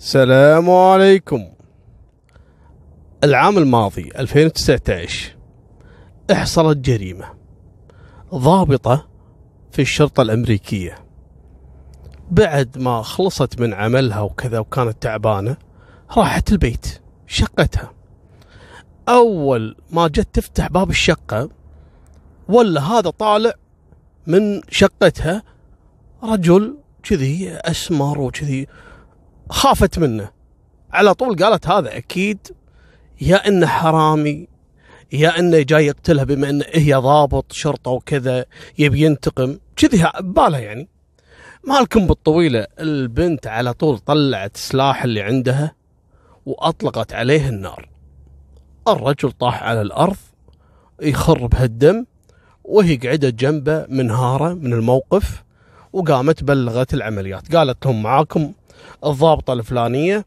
السلام عليكم. العام الماضي 2019 احصلت جريمة ضابطة في الشرطة الأمريكية. بعد ما خلصت من عملها وكذا وكانت تعبانة راحت البيت شقتها. أول ما جت تفتح باب الشقة ولا هذا طالع من شقتها رجل كذي أسمر وكذي خافت منه. على طول قالت هذا أكيد يا إنه حرامي يا إنه جاي يقتلها بما انه هي ضابط شرطة وكذا يبي ينتقم. كذي ببالها يعني. مالكم بالطويلة البنت على طول طلعت السلاح اللي عندها وأطلقت عليه النار. الرجل طاح على الأرض يخر بهالدم وهي قعدت جنبه منهارة من الموقف وقامت بلغت العمليات. قالت لهم معاكم الضابطة الفلانية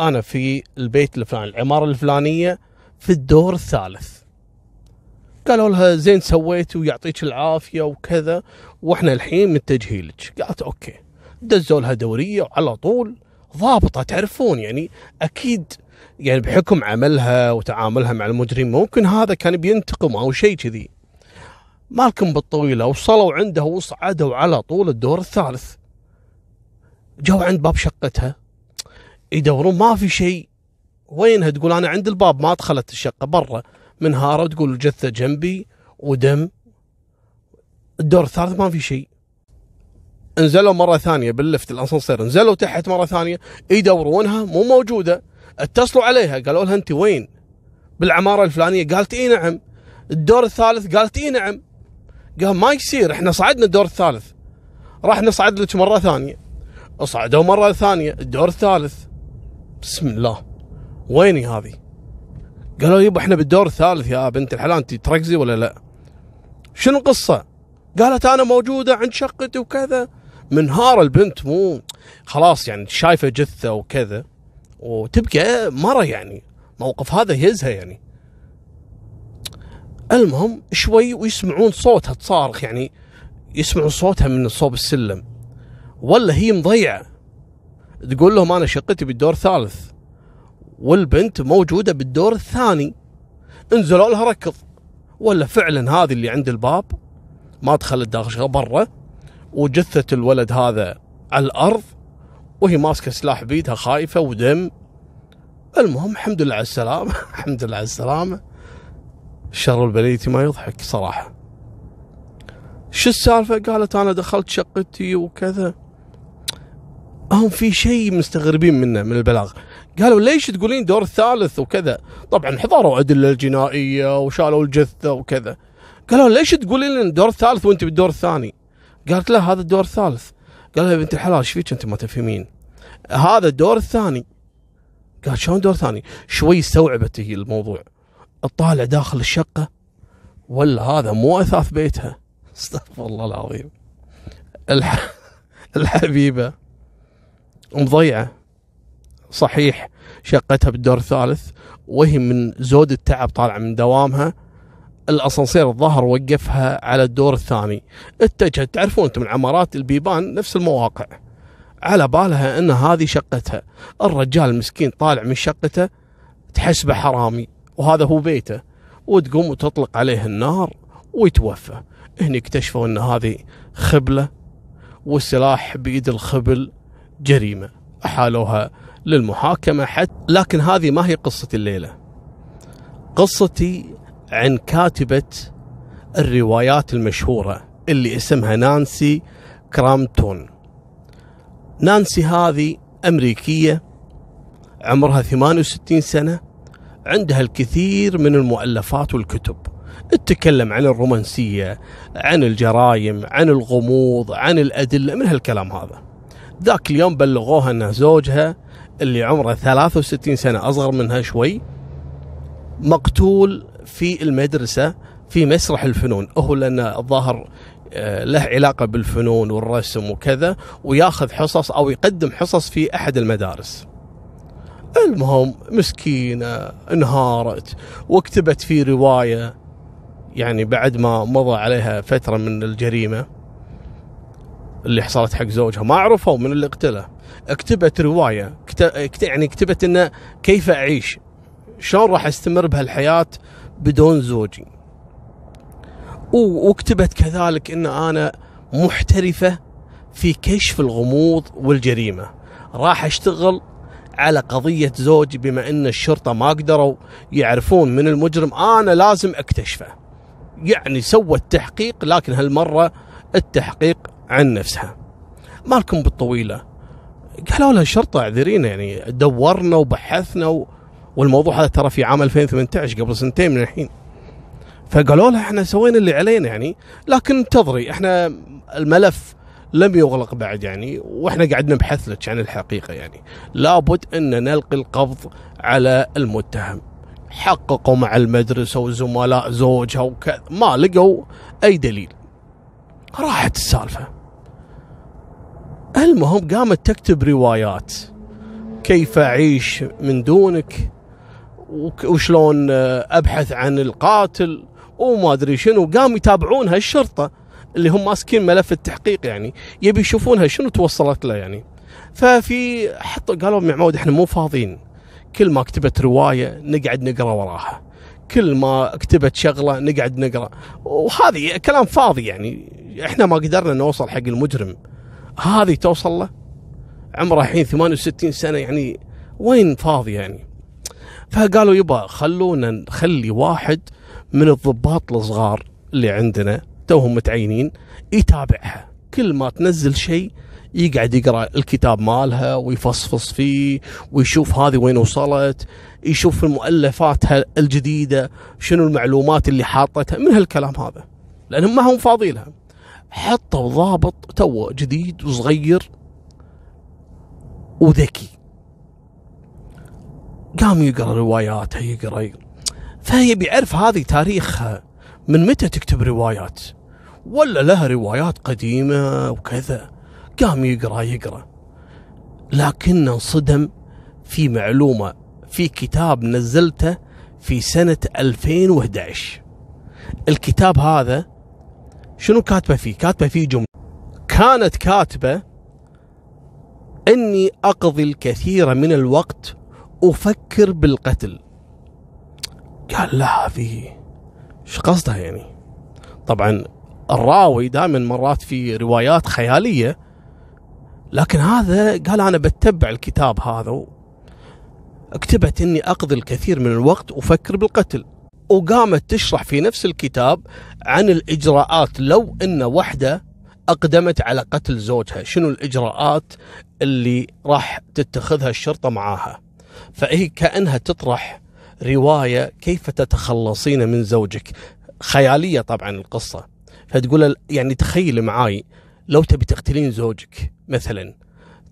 أنا في البيت الفلاني العمارة الفلانية في الدور الثالث. قالوا لها زين سويتي ويعطيك العافية وكذا وإحنا الحين متجهين لك. قالت okay. دزوا لها دورية وعلى طول. ضابطة تعرفون يعني أكيد يعني بحكم عملها وتعاملها مع المجرم ممكن هذا كان بينتقم أو شيء كذي. مالكم بالطويلة وصلوا عنده وصعدوا على طول الدور الثالث. جو عند باب شقتها يدورون ما في شيء. وينها؟ تقول أنا عند الباب ما دخلت الشقة برا. منهاره تقول الجثه جنبي ودم. الدور الثالث ما في شيء. نزلوا مرة ثانية باللفت الأسانسير نزلوا تحت مرة ثانية يدورونها مو موجودة. اتصلوا عليها قالوا لها انت وين؟ بالعمارة الفلانية. قالت إي نعم. الدور الثالث قالت إي نعم. قال ما يصير إحنا صعدنا الدور الثالث. راح نصعد لك مرة ثانية. اصعدوا مرة ثانية الدور الثالث. بسم الله. ويني هذه؟ قالوا يبا إحنا بالدور الثالث يا بنت الحلال أنت تركزي ولا لا؟ شنو القصة؟ قالت أنا موجودة عند شقتي وكذا. منهار البنت مو خلاص يعني شايفة جثة وكذا. وتبقى مرة يعني موقف هذا يهزها يعني. المهم شوي ويسمعون صوتها تصارخ يعني يسمعون صوتها من صوب السلم. ولا هي مضيعة. تقول لهم أنا شقتي بالدور الثالث والبنت موجودة بالدور الثاني. انزلوا لها ركض. ولا فعلا هذه اللي عند الباب. ما دخلت داخل برا. وجثة الولد هذا على الأرض. وهي ماسكة سلاح بيدها خايفة ودم. المهم الحمد لله على السلامه الحمد لله على السلامة. شر البليتي ما يضحك صراحة. شو السالفة؟ قالت أنا دخلت شقتي وكذا. هم في شيء مستغربين منه من البلاغ. قالوا ليش تقولين دور الثالث وكذا؟ طبعا حضروا أدلة الجنائية وشالوا الجثة وكذا. قالوا ليش تقولين لنا الدور الثالث وأنت بالدور الثاني؟ قالت لا هذا الدور الثالث. قال يا بنت الحلال إيش فيك أنت ما تفهمين؟ هذا الدور الثاني. قال شلون دور ثاني؟ شوي استوعبت هي الموضوع. اطالع داخل الشقة ولا هذا مو أثاث بيتها. استغفر الله العظيم. الح... الحبيبة. مضيعة. صحيح شقتها بالدور الثالث وهي من زود التعب طالعة من دوامها. الأسانسير الظهر وقفها على الدور الثاني. اتجهت تعرفون أنتم العمارات البيبان نفس المواقع. على بالها أن هذه شقتها. الرجال المسكين طالع من شقته تحسبه حرامي وهذا هو بيته. وتقوم وتطلق عليه النار ويتوفى. هني اكتشفوا أن هذه خبلة والسلاح بإيد الخبل جريمة. أحالوها للمحاكمة حتى لكن هذه ما هي قصه الليلة. قصتي عن كاتبة الروايات المشهورة اللي اسمها نانسي كرامتون. نانسي هذه أمريكية عمرها 68 سنة عندها الكثير من المؤلفات والكتب. تتكلم عن الرومانسية عن الجرائم عن الغموض عن الأدلة من هالكلام هذا؟ ذاك اليوم بلغوها أن زوجها اللي عمره 63 سنة أصغر منها شوي مقتول في المدرسة في مسرح الفنون هو لأن الظاهر آه، له علاقة بالفنون والرسم وكذا وياخذ حصص أو يقدم حصص في أحد المدارس. المهم مسكينة انهارت وكتبت في رواية يعني بعد ما مضى عليها فترة من الجريمة اللي حصلت حق زوجها. ما عرفوا من اللي قتله. كتبت رواية. كت... يعني كتبت إنه كيف أعيش؟ شلون راح أستمر بهالحياة بدون زوجي؟ وكتبت كذلك إن أنا محترفة في كشف الغموض والجريمة. راح أشتغل على قضية زوجي بما إن الشرطة ما قدروا يعرفون من المجرم. أنا لازم أكتشفه. يعني سوت تحقيق لكن هالمرة التحقيق عن نفسها. مالكم بالطويلة. قالوا لها الشرطه اعذرينا يعني دورنا وبحثنا و... والموضوع هذا ترى في عام 2018 قبل سنتين من الحين. فقالوا لها إحنا سوينا اللي علينا يعني لكن انتظري إحنا الملف لم يغلق بعد يعني وإحنا قاعد نبحث لك عن الحقيقة يعني. لابد أن نلقي القبض على المتهم. حققوا مع المدرسة وزملاء زوجها وكذا ما لقوا أي دليل. راحت السالفة. المهم قامت تكتب روايات. كيف أعيش من دونك؟ وشلون أبحث عن القاتل؟ وما أدري شنو. قام يتابعونها الشرطه اللي هم ماسكين ملف التحقيق يعني. يبي يشوفونها شنو توصلت له يعني. ففي حطوا قالوا ام عمود إحنا مو فاضيين. كل ما كتبت رواية نقعد نقرأ وراها. كل ما كتبت شغلة نقعد نقرأ. وهذه كلام فاضي يعني. إحنا ما قدرنا نوصل حق المجرم. هذه توصل له؟ عمره الحين 68 سنة يعني وين فاضي يعني؟ فقالوا يبا خلونا نخلي واحد من الضباط الصغار اللي عندنا توهم متعينين يتابعها. كل ما تنزل شيء يقعد يقرأ الكتاب مالها ويفصفص فيه ويشوف هذه وين وصلت يشوف المؤلفات الجديدة شنو المعلومات اللي حاطتها من هالكلام هذا. لأنهم ما هم فاضي لها حطوا ضابط تو جديد وصغير وذكي. قام يقرأ رواياتها يقرا, يقرأ. فهي بيعرف هذه تاريخها من متى تكتب روايات؟ ولا لها روايات قديمة وكذا. قام يقرأ يقرأ. لكن انصدم في معلومة في كتاب نزلته في سنة 2011 الكتاب هذا شنو كاتبة فيه؟ كاتبة فيه جملة. كانت كاتبة أني أقضي الكثير من الوقت أفكر بالقتل. قال لا هذه إيش قصدها يعني؟ طبعا الراوي دائما مرات في روايات خيالية لكن هذا قال أنا بتبع الكتاب هذا اكتبت إني أقضي الكثير من الوقت أفكر بالقتل. وقامت تشرح في نفس الكتاب عن الإجراءات لو إن وحدة أقدمت على قتل زوجها شنو الإجراءات اللي راح تتخذها الشرطة معاها؟ فهي كأنها تطرح رواية كيف تتخلصين من زوجك. خيالية طبعا القصة. فتقول يعني تخيلي معاي لو تبي تقتلين زوجك مثلا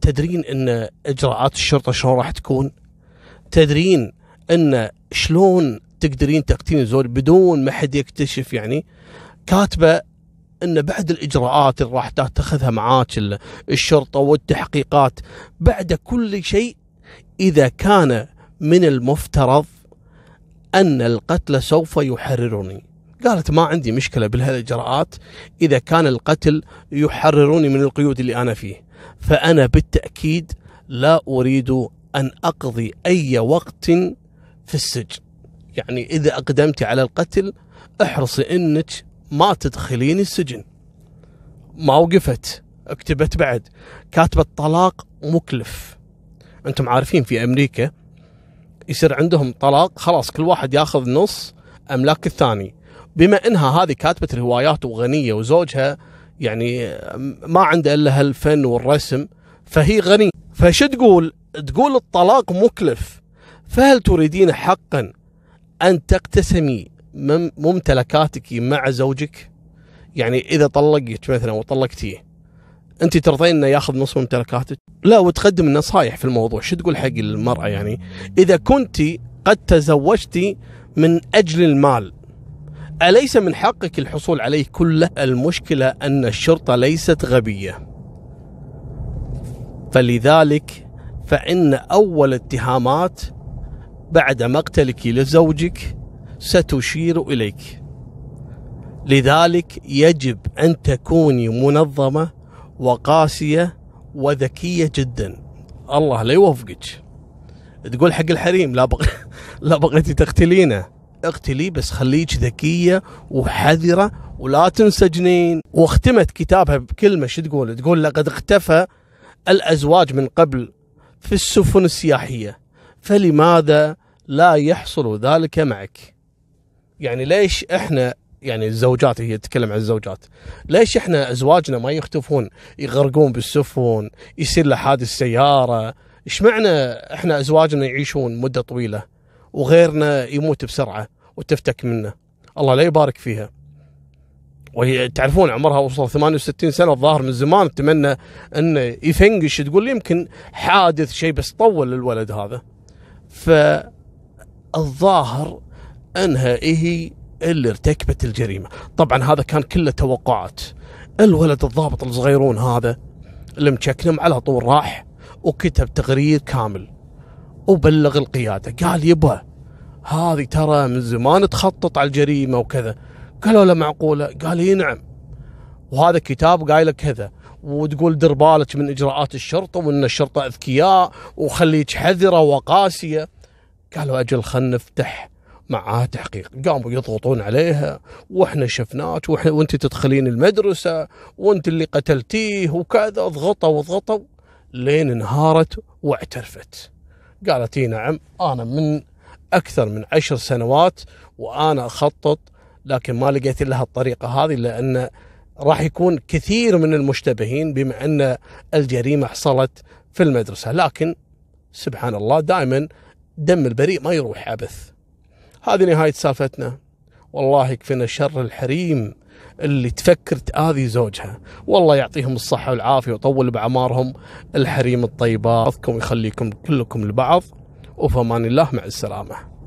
تدرين إن إجراءات الشرطة شلون راح تكون؟ تدرين إن شلون تقدرين تقتلين زوج بدون ما حد يكتشف يعني. كاتبة إن بعد الإجراءات اللي راح تأخذها معاك الشرطة والتحقيقات بعد كل شيء إذا كان من المفترض أن القتل سوف يحررني. قالت ما عندي مشكلة بهالإجراءات إذا كان القتل يحرروني من القيود اللي أنا فيه. فأنا بالتأكيد لا أريد أن أقضي أي وقت في السجن. يعني إذا أقدمت على القتل احرصي أنك ما تدخلين السجن. ما وقفت اكتبت بعد. كاتبة طلاق مكلف. أنتم عارفين في أمريكا يصير عندهم طلاق خلاص كل واحد ياخذ نص أملاك الثاني. بما إنها هذه كاتبة روايات وغنية وزوجها يعني ما عنده إلا هالفن والرسم فهي غنية. فش تقول؟ تقول الطلاق مكلف. فهل تريدين حقا أن تقتسمي ممتلكاتك مع زوجك؟ يعني إذا طلقك مثلا وطلقتيه أنت ترضين إنه ياخذ نص ممتلكاتك؟ لا وتقدم النصائح في الموضوع، شو تقول حق المرأة يعني؟ إذا كنت قد تزوجتي من أجل المال أليس من حقك الحصول عليه كله؟ المشكلة أن الشرطة ليست غبية فلذلك فإن أول اتهامات بعد مقتلك لزوجك ستشير إليك. لذلك يجب أن تكوني منظمة وقاسية وذكية جدا. الله لا يوفقك. تقول حق الحريم لا بغ... لا بغيتي تقتلينه. اقتلي بس خليك ذكية وحذرة ولا تنسجنين واختمت كتابها بكلمة شو تقول؟ تقول لقد اختفى الأزواج من قبل في السفن السياحية. فلماذا لا يحصل ذلك معك؟ يعني ليش إحنا يعني الزوجات هي تتكلم عن الزوجات ليش إحنا أزواجنا ما يختفون؟ يغرقون بالسفن يصير له حادث سيارة. إيش معنى إحنا أزواجنا يعيشون مدة طويلة وغيرنا يموت بسرعة وتفتك منه؟ الله لا يبارك فيها. وهي تعرفون عمرها وصل 68 سنة الظاهر من زمان اتمنى إنه يفنقش تقول يمكن حادث شيء بس طول الولد هذا. فالظاهر أنها هي اللي ارتكبت الجريمة. طبعا هذا كان كله توقعات. الولد الضابط الصغيرون هذا اللي مشكنم على طول راح وكتب تقرير كامل وبلغ القيادة. قال يبا هذه ترى من زمان تخطط على الجريمة وكذا. قالوا له معقولة؟ قال إي نعم. وهذا كتاب قايل كذا. وتقول دير بالك من إجراءات الشرطة وإن الشرطة أذكياء وخليك حذرة وقاسية. قالوا أجل خلنا نفتح معاه تحقيق. قاموا يضغطون عليها. وإحنا شفناك. وإنت تدخلين المدرسة. وإنت اللي قتلتيه. وكذا. ضغطوا وضغطوا. لين انهارت واعترفت. قالت إي نعم. أنا من أكثر من عشر سنوات. وأنا أخطط. لكن ما لقيت لها الطريقة هذه. لأن راح يكون كثير من المشتبهين بما أن الجريمة حصلت في المدرسة. لكن سبحان الله دائما دم البريء ما يروح عبث. هذه نهاية سالفتنا. والله يكفينا شر الحريم اللي تفكر تآذي زوجها. والله يعطيهم الصحة والعافية ويطول بأعمارهم الحريم الطيبات ويخليكم كلكم لبعض. وفمان الله مع السلامة.